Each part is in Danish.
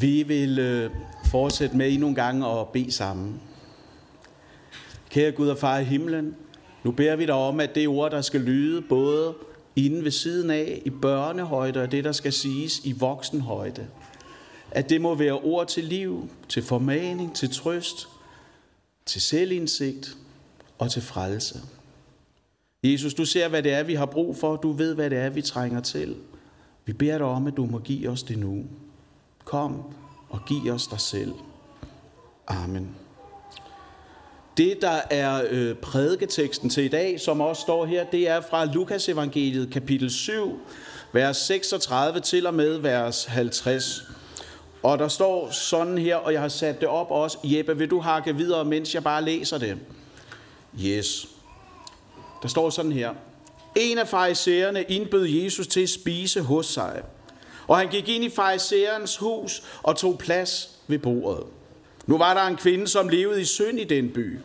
Vi vil øh, fortsætte med endnu en gang at bede sammen. Kære Gud og far i himlen, nu beder vi dig om, at det ord, der skal lyde både inden ved siden af, i børnehøjde, og det, der skal siges i voksenhøjde, at det må være ord til liv, til formaning, til trøst, til selvindsigt og til frelse. Jesus, du ser, hvad det er, vi har brug for. Du ved, hvad det er, vi trænger til. Vi beder dig om, at du må give os det nu. Kom og giv os dig selv. Amen. Det, der er øh, prædiketeksten til i dag, som også står her, det er fra Lukas evangeliet kapitel 7, vers 36 til og med vers 50. Og der står sådan her, og jeg har sat det op også. Jeppe, vil du hakke videre, mens jeg bare læser det? Yes. Der står sådan her. En af farisæerne indbød Jesus til at spise hos sig. Og han gik ind i farisæerens hus og tog plads ved bordet. Nu var der en kvinde, som levede i synd i den by.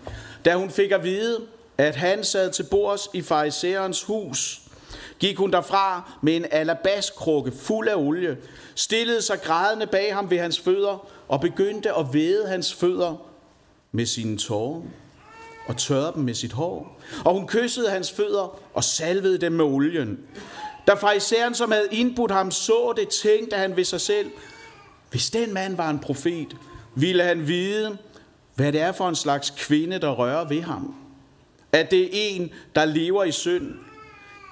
Da hun fik at vide, at han sad til bords i farisæerens hus, gik hun derfra med en alabaskrukke fuld af olie, stillede sig grædende bag ham ved hans fødder og begyndte at væde hans fødder med sine tårer og tørrede dem med sit hår. Og hun kyssede hans fødder og salvede dem med olien. Da farisæeren, som havde indbudt ham, så det, tænkte han ved sig selv, hvis den mand var en profet, ville han vide, hvad det er for en slags kvinde, der rører ved ham. At det er en, der lever i synd.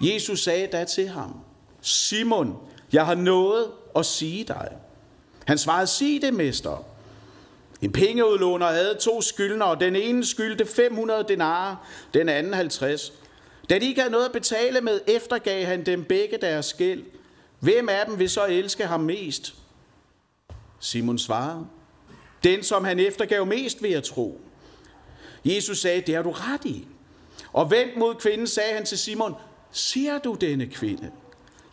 Jesus sagde da til ham, Simon, jeg har noget at sige dig. Han svarede, sig det, mester. En pengeudlåner havde to skyldnere, den ene skyldte 500 denarer, den anden 50. Da de ikke havde noget at betale med, eftergav han dem begge deres gæld. Hvem af dem vil så elske ham mest? Simon svarede, den som han eftergav mest vil jeg tro. Jesus sagde, det har du ret i. Og vendt mod kvinden sagde han til Simon, ser du denne kvinde?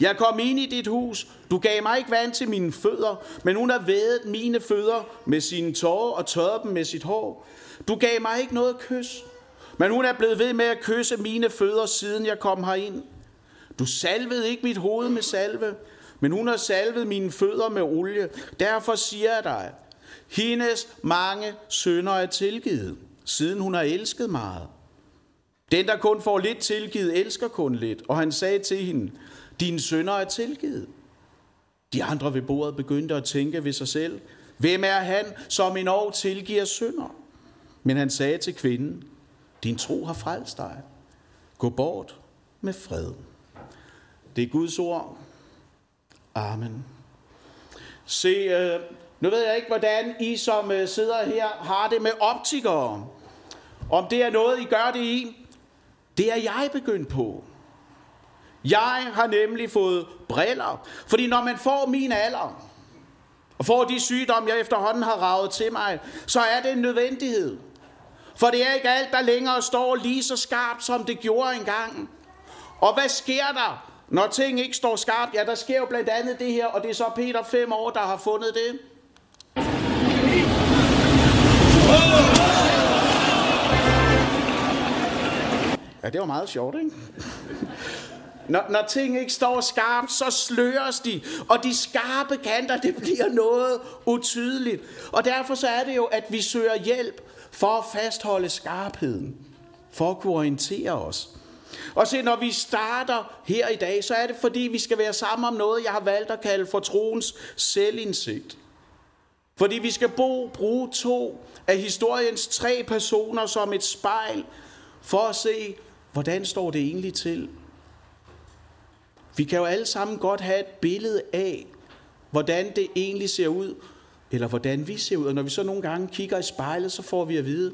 Jeg kom ind i dit hus. Du gav mig ikke vand til mine fødder, men hun har vædet mine fødder med sine tårer og tørret dem med sit hår. Du gav mig ikke noget kys, men hun er blevet ved med at kysse mine fødder, siden jeg kom herind. Du salvede ikke mit hoved med salve, men hun har salvet mine fødder med olie. Derfor siger jeg dig, hendes mange sønder er tilgivet, siden hun har elsket meget. Den, der kun får lidt tilgivet, elsker kun lidt. Og han sagde til hende, dine sønder er tilgivet. De andre ved bordet begyndte at tænke ved sig selv, hvem er han, som en år tilgiver sønder? Men han sagde til kvinden, din tro har frelst dig. Gå bort med fred. Det er Guds ord. Amen. Se, øh, nu ved jeg ikke, hvordan I som øh, sidder her har det med optikere. Om det er noget, I gør det i. Det er jeg begyndt på. Jeg har nemlig fået briller, fordi når man får min alder, og får de sygdomme, jeg efterhånden har ravet til mig, så er det en nødvendighed. For det er ikke alt, der længere står lige så skarpt, som det gjorde engang. Og hvad sker der, når ting ikke står skarpt? Ja, der sker jo blandt andet det her, og det er så Peter 5 år, der har fundet det. Ja, det var meget sjovt, ikke? Når, når ting ikke står skarpt, så sløres de, og de skarpe kanter, det bliver noget utydeligt. Og derfor så er det jo, at vi søger hjælp for at fastholde skarpheden, for at kunne orientere os. Og se, når vi starter her i dag, så er det fordi, vi skal være sammen om noget, jeg har valgt at kalde for troens selvindsigt. Fordi vi skal bo, bruge to af historiens tre personer som et spejl, for at se, hvordan står det egentlig til vi kan jo alle sammen godt have et billede af, hvordan det egentlig ser ud, eller hvordan vi ser ud. Og når vi så nogle gange kigger i spejlet, så får vi at vide,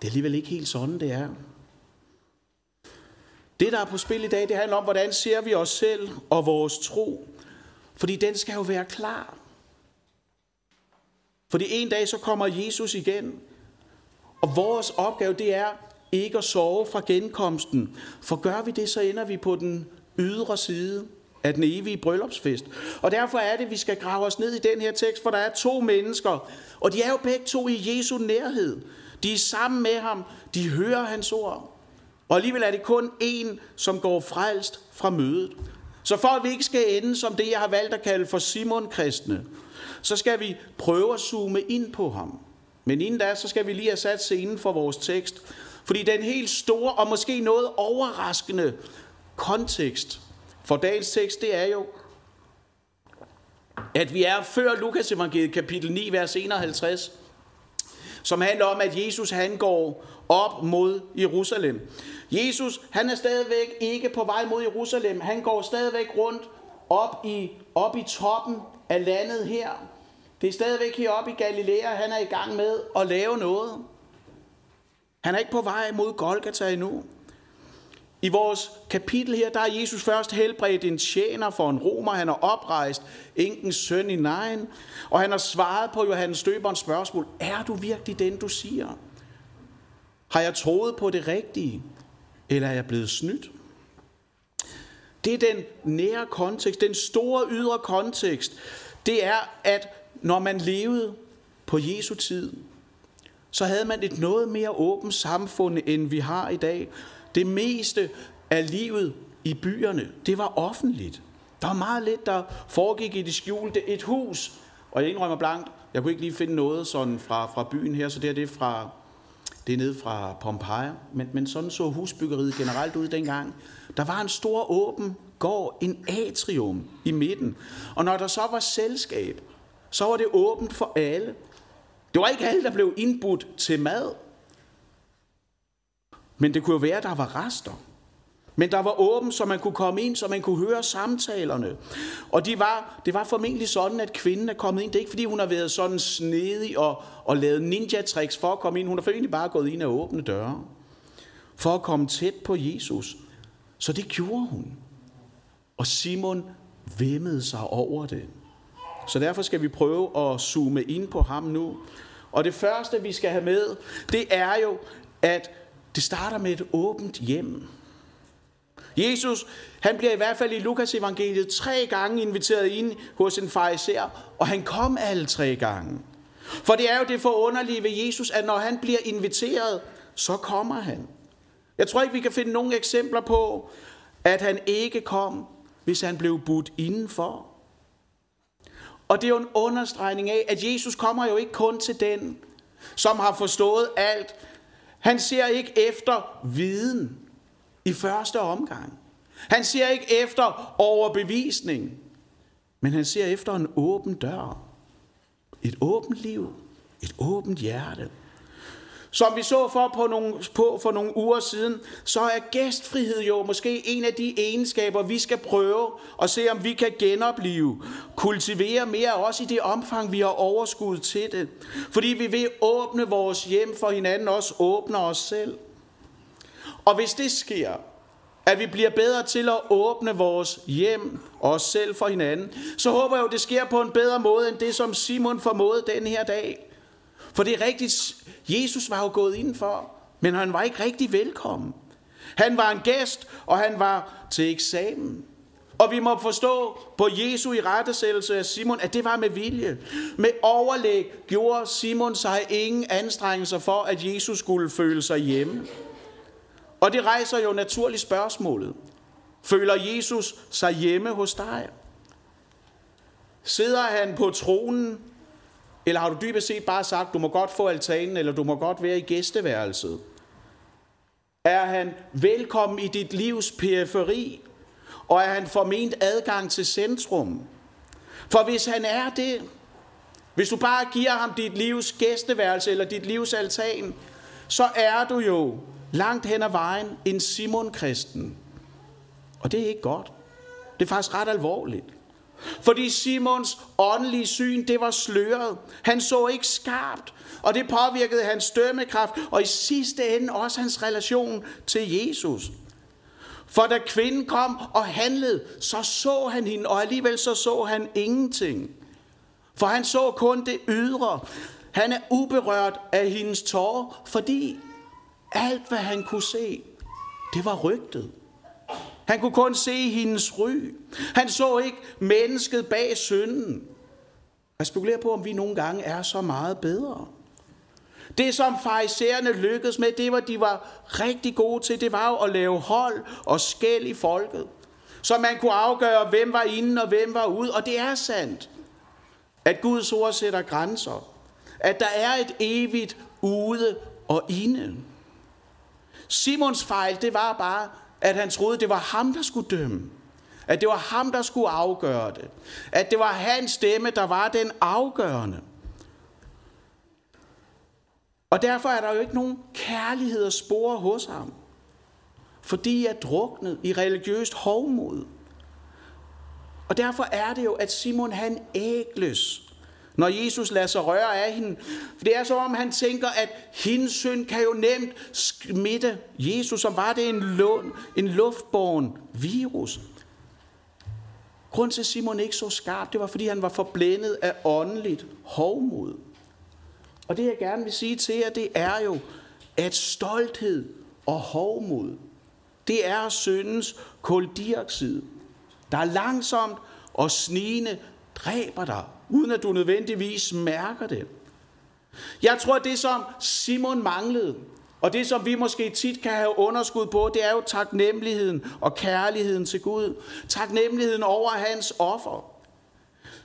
det er alligevel ikke helt sådan, det er. Det, der er på spil i dag, det handler om, hvordan ser vi os selv og vores tro. Fordi den skal jo være klar. Fordi en dag så kommer Jesus igen. Og vores opgave, det er ikke at sove fra genkomsten. For gør vi det, så ender vi på den ydre side af den evige bryllupsfest. Og derfor er det, at vi skal grave os ned i den her tekst, for der er to mennesker, og de er jo begge to i Jesu nærhed. De er sammen med ham, de hører hans ord. Og alligevel er det kun en, som går frelst fra mødet. Så for at vi ikke skal ende som det, jeg har valgt at kalde for Simon-kristne, så skal vi prøve at zoome ind på ham. Men inden da, så skal vi lige have sat scenen for vores tekst. Fordi den helt store og måske noget overraskende kontekst for dagens tekst, det er jo, at vi er før Lukas evangeliet kapitel 9, vers 51, som handler om, at Jesus han går op mod Jerusalem. Jesus, han er stadigvæk ikke på vej mod Jerusalem. Han går stadigvæk rundt op i, op i toppen af landet her. Det er stadigvæk heroppe i Galilea, han er i gang med at lave noget. Han er ikke på vej mod Golgata endnu. I vores kapitel her, der er Jesus først helbredt en tjener for en romer. Han har oprejst enkens søn i nejen. Og han har svaret på Johannes Støberens spørgsmål. Er du virkelig den, du siger? Har jeg troet på det rigtige? Eller er jeg blevet snydt? Det er den nære kontekst, den store ydre kontekst. Det er, at når man levede på Jesu tid, så havde man et noget mere åbent samfund, end vi har i dag. Det meste af livet i byerne, det var offentligt. Der var meget lidt, der foregik i det skjulte. Et hus, og jeg indrømmer blankt, jeg kunne ikke lige finde noget sådan fra, fra byen her, så det er det fra, det er nede fra Pompeji. Men, men sådan så husbyggeriet generelt ud dengang. Der var en stor åben gård, en atrium i midten. Og når der så var selskab, så var det åbent for alle. Det var ikke alle, der blev indbudt til mad. Men det kunne jo være, at der var rester. Men der var åben, så man kunne komme ind, så man kunne høre samtalerne. Og de var, det var formentlig sådan, at kvinden er kommet ind. Det er ikke, fordi hun har været sådan snedig og, og lavet ninja-tricks for at komme ind. Hun har formentlig bare gået ind og åbne døre. For at komme tæt på Jesus. Så det gjorde hun. Og Simon vimmede sig over det. Så derfor skal vi prøve at zoome ind på ham nu. Og det første, vi skal have med, det er jo, at det starter med et åbent hjem. Jesus, han bliver i hvert fald i Lukas evangeliet tre gange inviteret ind hos en fariser, og han kom alle tre gange. For det er jo det forunderlige ved Jesus, at når han bliver inviteret, så kommer han. Jeg tror ikke, vi kan finde nogen eksempler på, at han ikke kom, hvis han blev budt indenfor. Og det er jo en understregning af, at Jesus kommer jo ikke kun til den, som har forstået alt. Han ser ikke efter viden i første omgang. Han ser ikke efter overbevisning, men han ser efter en åben dør. Et åbent liv. Et åbent hjerte. Som vi så for på, nogle, på for nogle uger siden, så er gæstfrihed jo måske en af de egenskaber, vi skal prøve at se, om vi kan genopleve. Kultivere mere også i det omfang, vi har overskud til det. Fordi vi vil åbne vores hjem for hinanden, også åbner os selv. Og hvis det sker, at vi bliver bedre til at åbne vores hjem og os selv for hinanden, så håber jeg jo, det sker på en bedre måde, end det, som Simon formåede den her dag. For det er rigtigt, Jesus var jo gået indenfor, men han var ikke rigtig velkommen. Han var en gæst, og han var til eksamen. Og vi må forstå på Jesu i rettesættelse af Simon, at det var med vilje. Med overlæg gjorde Simon sig ingen anstrengelser for, at Jesus skulle føle sig hjemme. Og det rejser jo naturligt spørgsmålet. Føler Jesus sig hjemme hos dig? Sidder han på tronen eller har du dybest set bare sagt, du må godt få altanen, eller du må godt være i gæsteværelset? Er han velkommen i dit livs periferi? Og er han forment adgang til centrum? For hvis han er det, hvis du bare giver ham dit livs gæsteværelse eller dit livs altan, så er du jo langt hen ad vejen en Simon-kristen. Og det er ikke godt. Det er faktisk ret alvorligt. Fordi Simons åndelige syn, det var sløret. Han så ikke skarpt, og det påvirkede hans dømmekraft, og i sidste ende også hans relation til Jesus. For da kvinden kom og handlede, så så han hende, og alligevel så så han ingenting. For han så kun det ydre. Han er uberørt af hendes tårer, fordi alt, hvad han kunne se, det var rygtet. Han kunne kun se hendes ry. Han så ikke mennesket bag synden. Jeg spekulerer på, om vi nogle gange er så meget bedre. Det, som farisæerne lykkedes med, det var, de var rigtig gode til, det var jo at lave hold og skæld i folket. så man kunne afgøre, hvem var inden og hvem var ude. Og det er sandt, at Guds ord sætter grænser. At der er et evigt ude og inde. Simons fejl, det var bare, at han troede, det var ham, der skulle dømme. At det var ham, der skulle afgøre det. At det var hans stemme, der var den afgørende. Og derfor er der jo ikke nogen kærlighed at spore hos ham. Fordi jeg er druknet i religiøst hovmod. Og derfor er det jo, at Simon han ægles, når Jesus lader sig røre af hende. For det er så om han tænker, at hendes synd kan jo nemt smitte Jesus, som var det en, lund, en luftborn virus. Grunden til, at Simon ikke så skarpt, det var, fordi han var forblændet af åndeligt hovmod. Og det, jeg gerne vil sige til jer, det er jo, at stolthed og hovmod, det er syndens koldioxid, der langsomt og snigende dræber dig, uden at du nødvendigvis mærker det. Jeg tror, at det, som Simon manglede, og det, som vi måske tit kan have underskud på, det er jo taknemmeligheden og kærligheden til Gud. Taknemmeligheden over hans offer.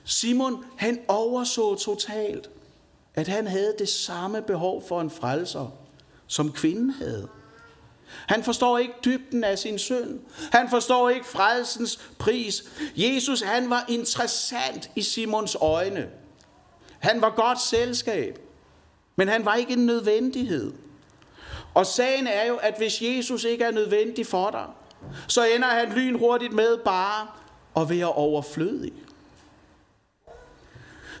Simon, han overså totalt, at han havde det samme behov for en frelser, som kvinden havde. Han forstår ikke dybden af sin synd. Han forstår ikke frelsens pris. Jesus, han var interessant i Simons øjne. Han var godt selskab, men han var ikke en nødvendighed. Og sagen er jo, at hvis Jesus ikke er nødvendig for dig, så ender han lynhurtigt med bare at være overflødig.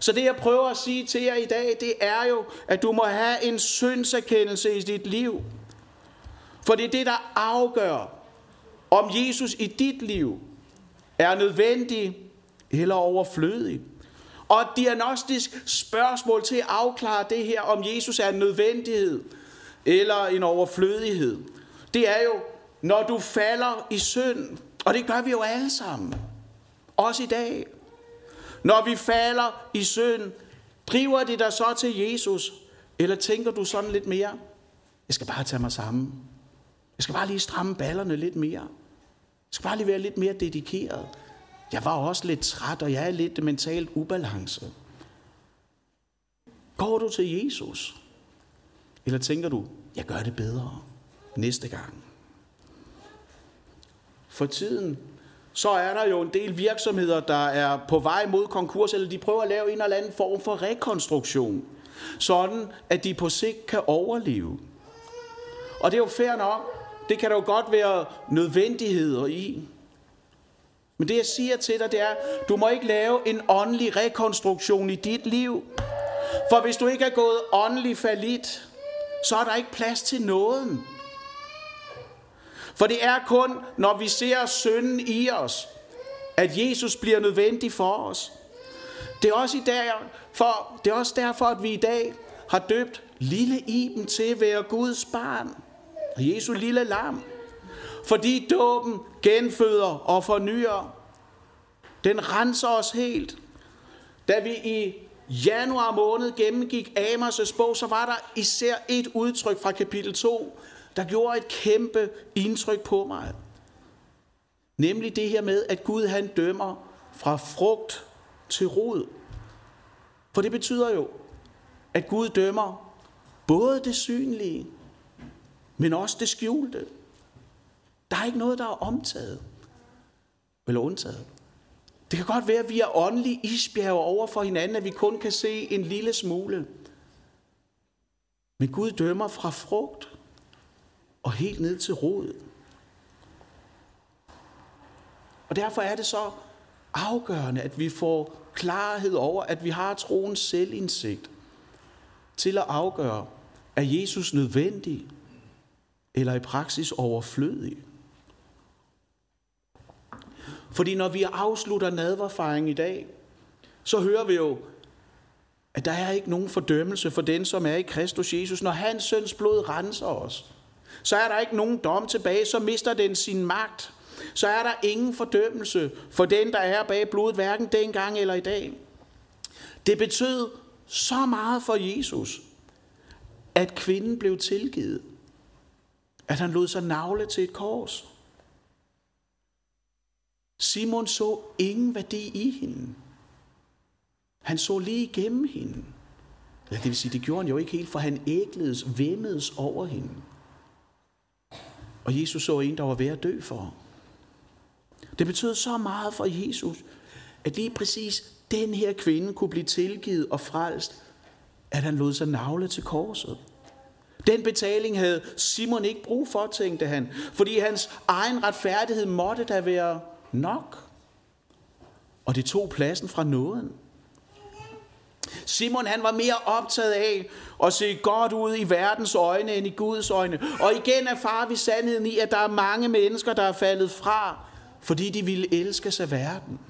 Så det jeg prøver at sige til jer i dag, det er jo, at du må have en syndserkendelse i dit liv. For det er det, der afgør, om Jesus i dit liv er nødvendig eller overflødig. Og et diagnostisk spørgsmål til at afklare det her, om Jesus er en nødvendighed eller en overflødighed, det er jo, når du falder i synd, og det gør vi jo alle sammen, også i dag. Når vi falder i synd, driver det dig så til Jesus, eller tænker du sådan lidt mere, jeg skal bare tage mig sammen. Jeg skal bare lige stramme ballerne lidt mere. Jeg skal bare lige være lidt mere dedikeret. Jeg var også lidt træt, og jeg er lidt mentalt ubalanceret. Går du til Jesus? Eller tænker du, jeg gør det bedre næste gang? For tiden, så er der jo en del virksomheder, der er på vej mod konkurs, eller de prøver at lave en eller anden form for rekonstruktion, sådan at de på sigt kan overleve. Og det er jo fair nok, det kan der jo godt være nødvendigheder i. Men det jeg siger til dig, det er, du må ikke lave en åndelig rekonstruktion i dit liv. For hvis du ikke er gået åndelig falit, så er der ikke plads til nåden. For det er kun, når vi ser synden i os, at Jesus bliver nødvendig for os. Det er også, i dag, for, det er også derfor, at vi i dag har døbt lille Iben til at være Guds barn. Jesu lille lam. Fordi dåben genføder og fornyer. Den renser os helt. Da vi i januar måned gennemgik Amos' bog, så var der især et udtryk fra kapitel 2, der gjorde et kæmpe indtryk på mig. Nemlig det her med, at Gud han dømmer fra frugt til rod. For det betyder jo, at Gud dømmer både det synlige men også det skjulte. Der er ikke noget, der er omtaget eller undtaget. Det kan godt være, at vi er åndelige isbjerge over for hinanden, at vi kun kan se en lille smule. Men Gud dømmer fra frugt og helt ned til rod. Og derfor er det så afgørende, at vi får klarhed over, at vi har troens selvindsigt til at afgøre, er Jesus nødvendig eller i praksis overflødig. Fordi når vi afslutter nadverfaring i dag, så hører vi jo, at der er ikke nogen fordømmelse for den, som er i Kristus Jesus. Når hans søns blod renser os, så er der ikke nogen dom tilbage, så mister den sin magt. Så er der ingen fordømmelse for den, der er bag blodet, hverken dengang eller i dag. Det betød så meget for Jesus, at kvinden blev tilgivet at han lod sig navle til et kors. Simon så ingen værdi i hende. Han så lige igennem hende. Ja, det vil sige, det gjorde han jo ikke helt, for han ægledes, vemmedes over hende. Og Jesus så en, der var ved at dø for. Det betød så meget for Jesus, at lige præcis den her kvinde kunne blive tilgivet og frelst, at han lod sig navle til korset. Den betaling havde Simon ikke brug for, tænkte han, fordi hans egen retfærdighed måtte da være nok. Og det tog pladsen fra nåden. Simon han var mere optaget af at se godt ud i verdens øjne end i Guds øjne. Og igen erfarer vi sandheden i, at der er mange mennesker, der er faldet fra, fordi de ville elske sig verden.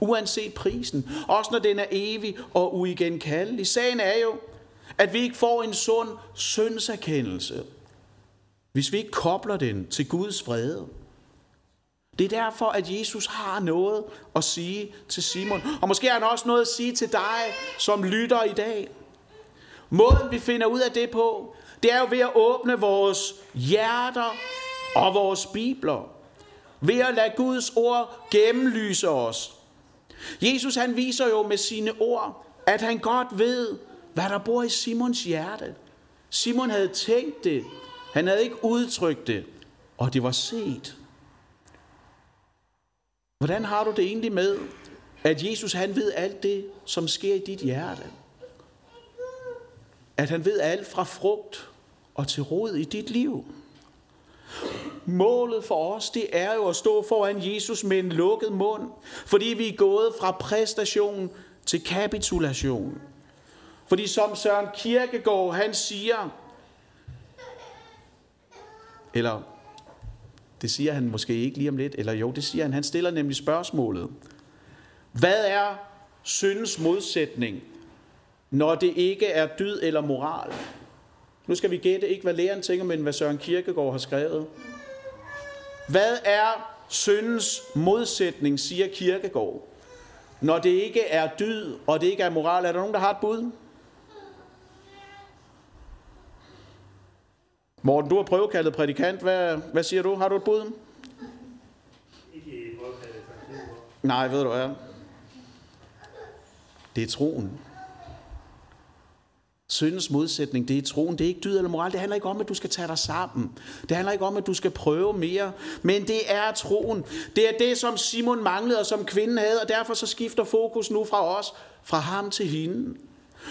Uanset prisen. Også når den er evig og uigenkaldelig. Sagen er jo, at vi ikke får en sund syndserkendelse, hvis vi ikke kobler den til Guds vrede. Det er derfor, at Jesus har noget at sige til Simon. Og måske har han også noget at sige til dig, som lytter i dag. Måden vi finder ud af det på, det er jo ved at åbne vores hjerter og vores bibler. Ved at lade Guds ord gennemlyse os. Jesus han viser jo med sine ord, at han godt ved, hvad der bor i Simons hjerte. Simon havde tænkt det, han havde ikke udtrykt det, og det var set. Hvordan har du det egentlig med, at Jesus han ved alt det, som sker i dit hjerte? At han ved alt fra frugt og til rod i dit liv. Målet for os, det er jo at stå foran Jesus med en lukket mund, fordi vi er gået fra præstation til kapitulation. Fordi som Søren Kierkegaard, han siger, eller det siger han måske ikke lige om lidt, eller jo, det siger han. Han stiller nemlig spørgsmålet. Hvad er syndens modsætning, når det ikke er dyd eller moral? Nu skal vi gætte ikke, hvad læreren tænker, men hvad Søren Kierkegaard har skrevet. Hvad er syndens modsætning, siger Kierkegaard, når det ikke er dyd, og det ikke er moral? Er der nogen, der har et bud? Morten, du har prøvekaldet prædikant. Hvad, hvad siger du? Har du et bud? Ikke Nej, ved du hvad? Det er troen. Syndens modsætning, det er troen. Det er ikke dyd eller moral. Det handler ikke om, at du skal tage dig sammen. Det handler ikke om, at du skal prøve mere. Men det er troen. Det er det, som Simon manglede, og som kvinden havde. Og derfor så skifter fokus nu fra os, fra ham til hende.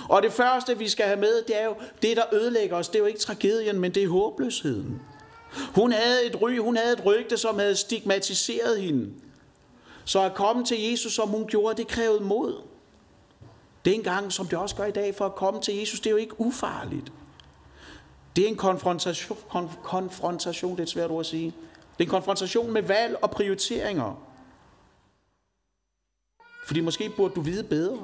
Og det første, vi skal have med, det er jo det, der ødelægger os. Det er jo ikke tragedien, men det er håbløsheden. Hun havde et ry, hun havde et rygte, som havde stigmatiseret hende. Så at komme til Jesus, som hun gjorde, det krævede mod. Dengang, som det også gør i dag, for at komme til Jesus, det er jo ikke ufarligt. Det er en konfrontation, konf- konfrontation, det er et svært ord at sige. Det er en konfrontation med valg og prioriteringer. Fordi måske burde du vide bedre.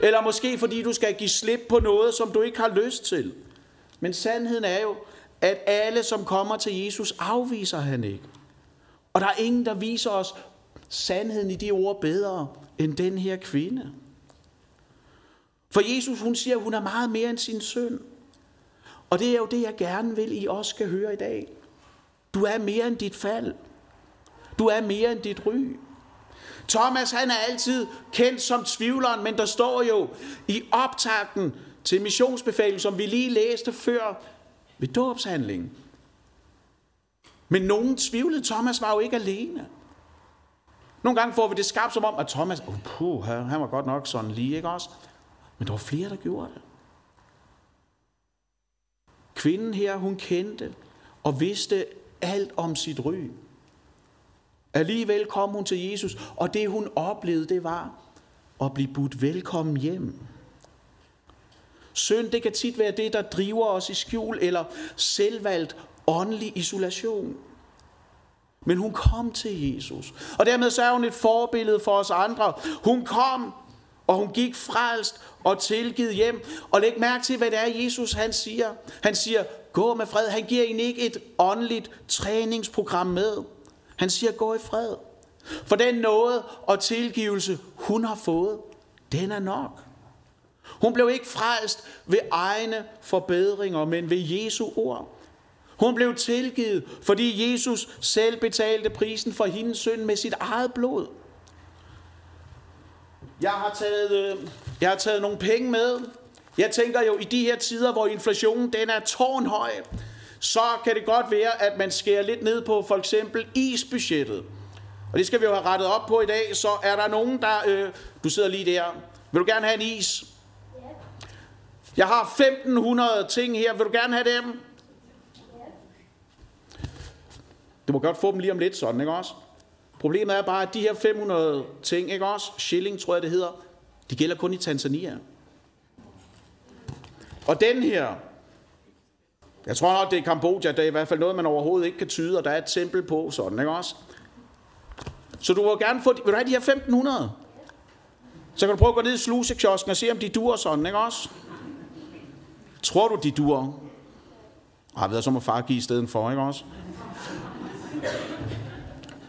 Eller måske fordi du skal give slip på noget, som du ikke har lyst til. Men sandheden er jo, at alle, som kommer til Jesus, afviser han ikke. Og der er ingen, der viser os sandheden i de ord bedre end den her kvinde. For Jesus, hun siger, at hun er meget mere end sin søn. Og det er jo det, jeg gerne vil, I også skal høre i dag. Du er mere end dit fald. Du er mere end dit ry. Thomas han er altid kendt som tvivleren, men der står jo i optakten til missionsbefalingen, som vi lige læste før ved dåbshandlingen. Men nogen tvivlede, Thomas var jo ikke alene. Nogle gange får vi det skabt som om, at Thomas, oh, puh, han var godt nok sådan lige, ikke også? Men der var flere, der gjorde det. Kvinden her, hun kendte og vidste alt om sit ry. Alligevel kom hun til Jesus, og det hun oplevede, det var at blive budt velkommen hjem. Synd, det kan tit være det, der driver os i skjul eller selvvalgt åndelig isolation. Men hun kom til Jesus. Og dermed så er hun et forbillede for os andre. Hun kom, og hun gik frelst og tilgivet hjem. Og læg mærke til, hvad det er, Jesus han siger. Han siger, gå med fred. Han giver hende ikke et åndeligt træningsprogram med. Han siger, gå i fred. For den nåde og tilgivelse, hun har fået, den er nok. Hun blev ikke frelst ved egne forbedringer, men ved Jesu ord. Hun blev tilgivet, fordi Jesus selv betalte prisen for hendes synd med sit eget blod. Jeg har taget, øh, jeg har taget nogle penge med. Jeg tænker jo, i de her tider, hvor inflationen den er tårnhøj, så kan det godt være, at man skærer lidt ned på for eksempel isbudgettet. Og det skal vi jo have rettet op på i dag. Så er der nogen, der... Øh, du sidder lige der. Vil du gerne have en is? Jeg har 1500 ting her. Vil du gerne have dem? Du må godt få dem lige om lidt sådan, ikke også? Problemet er bare, at de her 500 ting, ikke også? Shilling, tror jeg det hedder, de gælder kun i Tanzania. Og den her, jeg tror nok, det er Kambodja, det er i hvert fald noget, man overhovedet ikke kan tyde, og der er et tempel på, sådan, ikke også? Så du vil gerne få, vil du have de her 1500? Så kan du prøve at gå ned i slusekiosken og se, om de duer sådan, ikke også? Tror du, de duer? Ej, ved så må far give i stedet for, ikke også?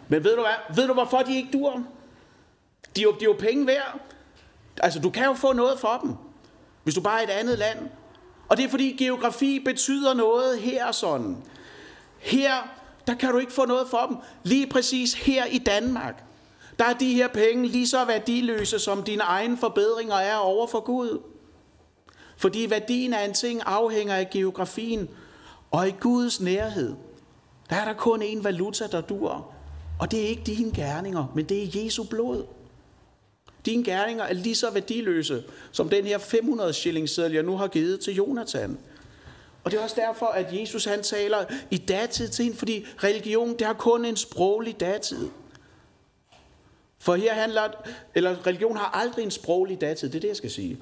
Men ved du hvad? Ved du, hvorfor de ikke duer? De er jo, de er jo penge værd. Altså, du kan jo få noget for dem, hvis du bare er et andet land. Og det er fordi geografi betyder noget her sådan. Her, der kan du ikke få noget for dem. Lige præcis her i Danmark, der er de her penge lige så værdiløse, som dine egne forbedringer er over for Gud. Fordi værdien af en ting afhænger af geografien, og i Guds nærhed, der er der kun én valuta, der dur. Og det er ikke dine gerninger, men det er Jesu blod. Dine gerninger er lige så værdiløse, som den her 500 shillingseddel, jeg nu har givet til Jonathan. Og det er også derfor, at Jesus han taler i datid til hende, fordi religion, det har kun en sproglig datid. For her handler, eller religion har aldrig en sproglig datid, det er det, jeg skal sige.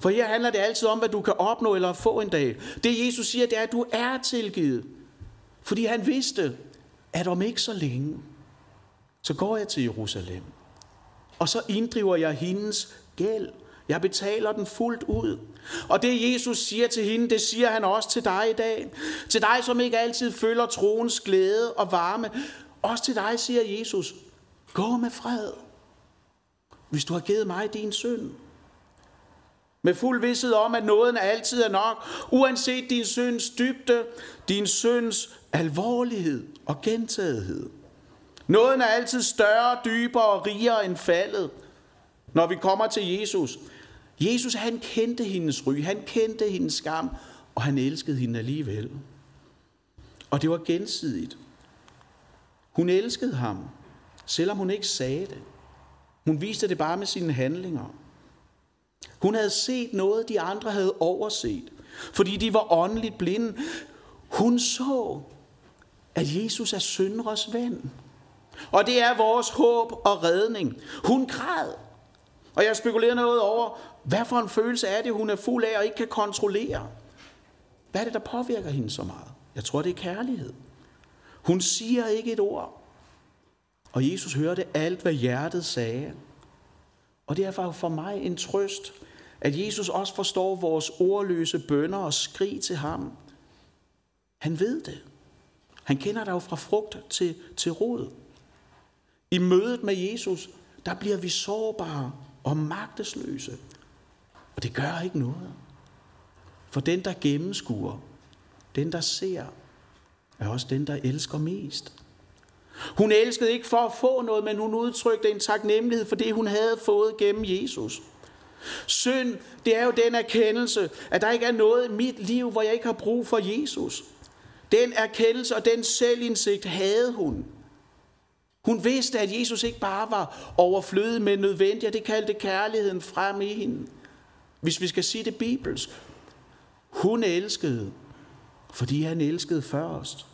For her handler det altid om, hvad du kan opnå eller få en dag. Det Jesus siger, det er, at du er tilgivet. Fordi han vidste, at om ikke så længe, så går jeg til Jerusalem. Og så inddriver jeg hendes gæld. Jeg betaler den fuldt ud. Og det Jesus siger til hende, det siger han også til dig i dag. Til dig, som ikke altid føler troens glæde og varme. Også til dig siger Jesus, gå med fred. Hvis du har givet mig din synd. Med fuld vidshed om, at nåden altid er nok, uanset din synds dybde, din synds alvorlighed og gentagethed. Nåden er altid større, dybere og rigere end faldet, når vi kommer til Jesus. Jesus, han kendte hendes ry, han kendte hendes skam, og han elskede hende alligevel. Og det var gensidigt. Hun elskede ham, selvom hun ikke sagde det. Hun viste det bare med sine handlinger. Hun havde set noget, de andre havde overset, fordi de var åndeligt blinde. Hun så, at Jesus er syndres ven. Og det er vores håb og redning. Hun græd. Og jeg spekulerer noget over, hvad for en følelse er det, hun er fuld af og ikke kan kontrollere. Hvad er det, der påvirker hende så meget? Jeg tror, det er kærlighed. Hun siger ikke et ord. Og Jesus hørte alt, hvad hjertet sagde. Og det er for mig en trøst, at Jesus også forstår vores ordløse bønder og skrig til ham. Han ved det. Han kender dig jo fra frugt til, til rod. I mødet med Jesus, der bliver vi sårbare og magtesløse. Og det gør ikke noget. For den, der gennemskuer, den, der ser, er også den, der elsker mest. Hun elskede ikke for at få noget, men hun udtrykte en taknemmelighed for det, hun havde fået gennem Jesus. Synd, det er jo den erkendelse, at der ikke er noget i mit liv, hvor jeg ikke har brug for Jesus. Den erkendelse og den selvindsigt havde hun. Hun vidste, at Jesus ikke bare var overflødig, men nødvendig, og det kaldte kærligheden frem i hende. Hvis vi skal sige det bibelsk. Hun elskede, fordi han elskede først.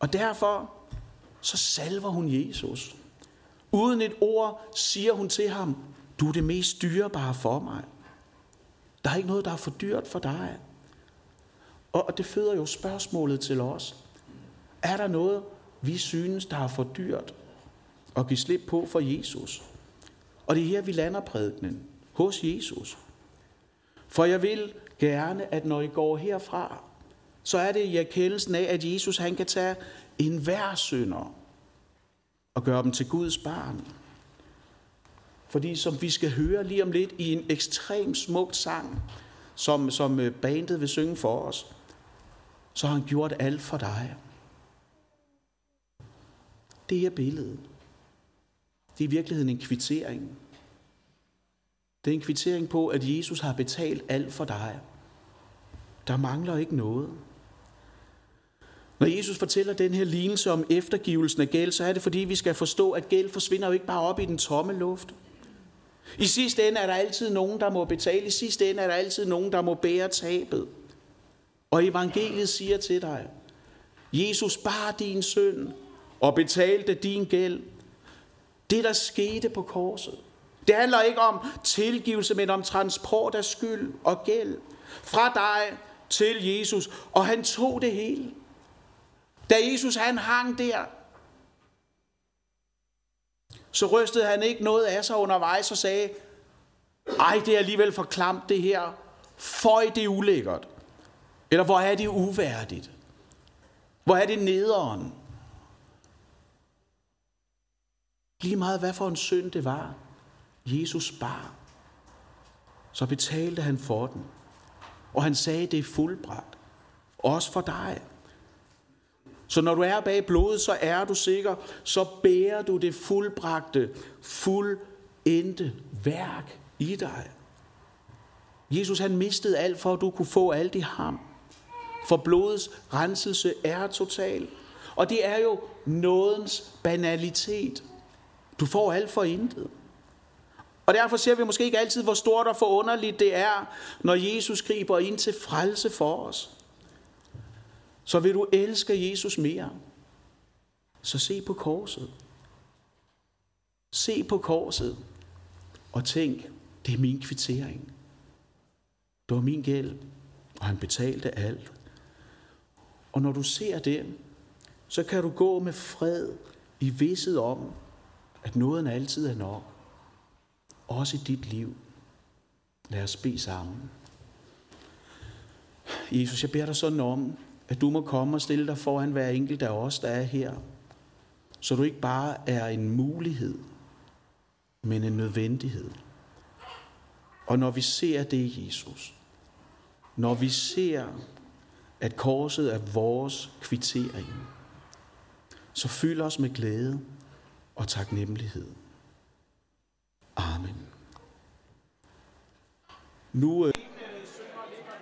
Og derfor så salver hun Jesus. Uden et ord siger hun til ham, du er det mest dyrebare for mig. Der er ikke noget, der er for dyrt for dig. Og det føder jo spørgsmålet til os. Er der noget, vi synes, der er for dyrt at give slip på for Jesus? Og det er her, vi lander prædikenen. Hos Jesus. For jeg vil gerne, at når I går herfra, så er det i erkendelsen af, at Jesus han kan tage enhver synder og gøre dem til Guds barn. Fordi som vi skal høre lige om lidt i en ekstrem smuk sang, som, som øh, bandet vil synge for os, så har han gjort alt for dig. Det her billedet. Det er i virkeligheden en kvittering. Det er en kvittering på, at Jesus har betalt alt for dig. Der mangler ikke noget. Når Jesus fortæller den her lignelse om eftergivelsen af gæld, så er det fordi, vi skal forstå, at gæld forsvinder jo ikke bare op i den tomme luft. I sidste ende er der altid nogen, der må betale. I sidste ende er der altid nogen, der må bære tabet. Og evangeliet siger til dig, Jesus bar din synd og betalte din gæld. Det, der skete på korset. Det handler ikke om tilgivelse, men om transport af skyld og gæld. Fra dig til Jesus. Og han tog det hele. Da Jesus han hang der, så rystede han ikke noget af sig undervejs og sagde, ej, det er alligevel for klamt det her. Føj, det er ulækkert. Eller hvor er det uværdigt? Hvor er det nederen? Lige meget hvad for en synd det var, Jesus bar, så betalte han for den. Og han sagde, det er fuldbragt. Også for dig. Så når du er bag blodet, så er du sikker, så bærer du det fuldbragte, fuldendte værk i dig. Jesus han mistede alt for, at du kunne få alt i ham. For blodets renselse er total. Og det er jo nådens banalitet. Du får alt for intet. Og derfor ser vi måske ikke altid, hvor stort og forunderligt det er, når Jesus griber ind til frelse for os. Så vil du elske Jesus mere, så se på korset. Se på korset og tænk, det er min kvittering. Det var min gæld, og han betalte alt. Og når du ser det, så kan du gå med fred i vidset om, at nåden altid er nok. Også i dit liv. Lad os bede sammen. Jesus, jeg beder dig sådan om, at du må komme og stille dig foran hver enkelt af os, der er her. Så du ikke bare er en mulighed, men en nødvendighed. Og når vi ser det, Jesus, når vi ser, at korset er vores kvittering, så fyld os med glæde og taknemmelighed. Amen. Nu øh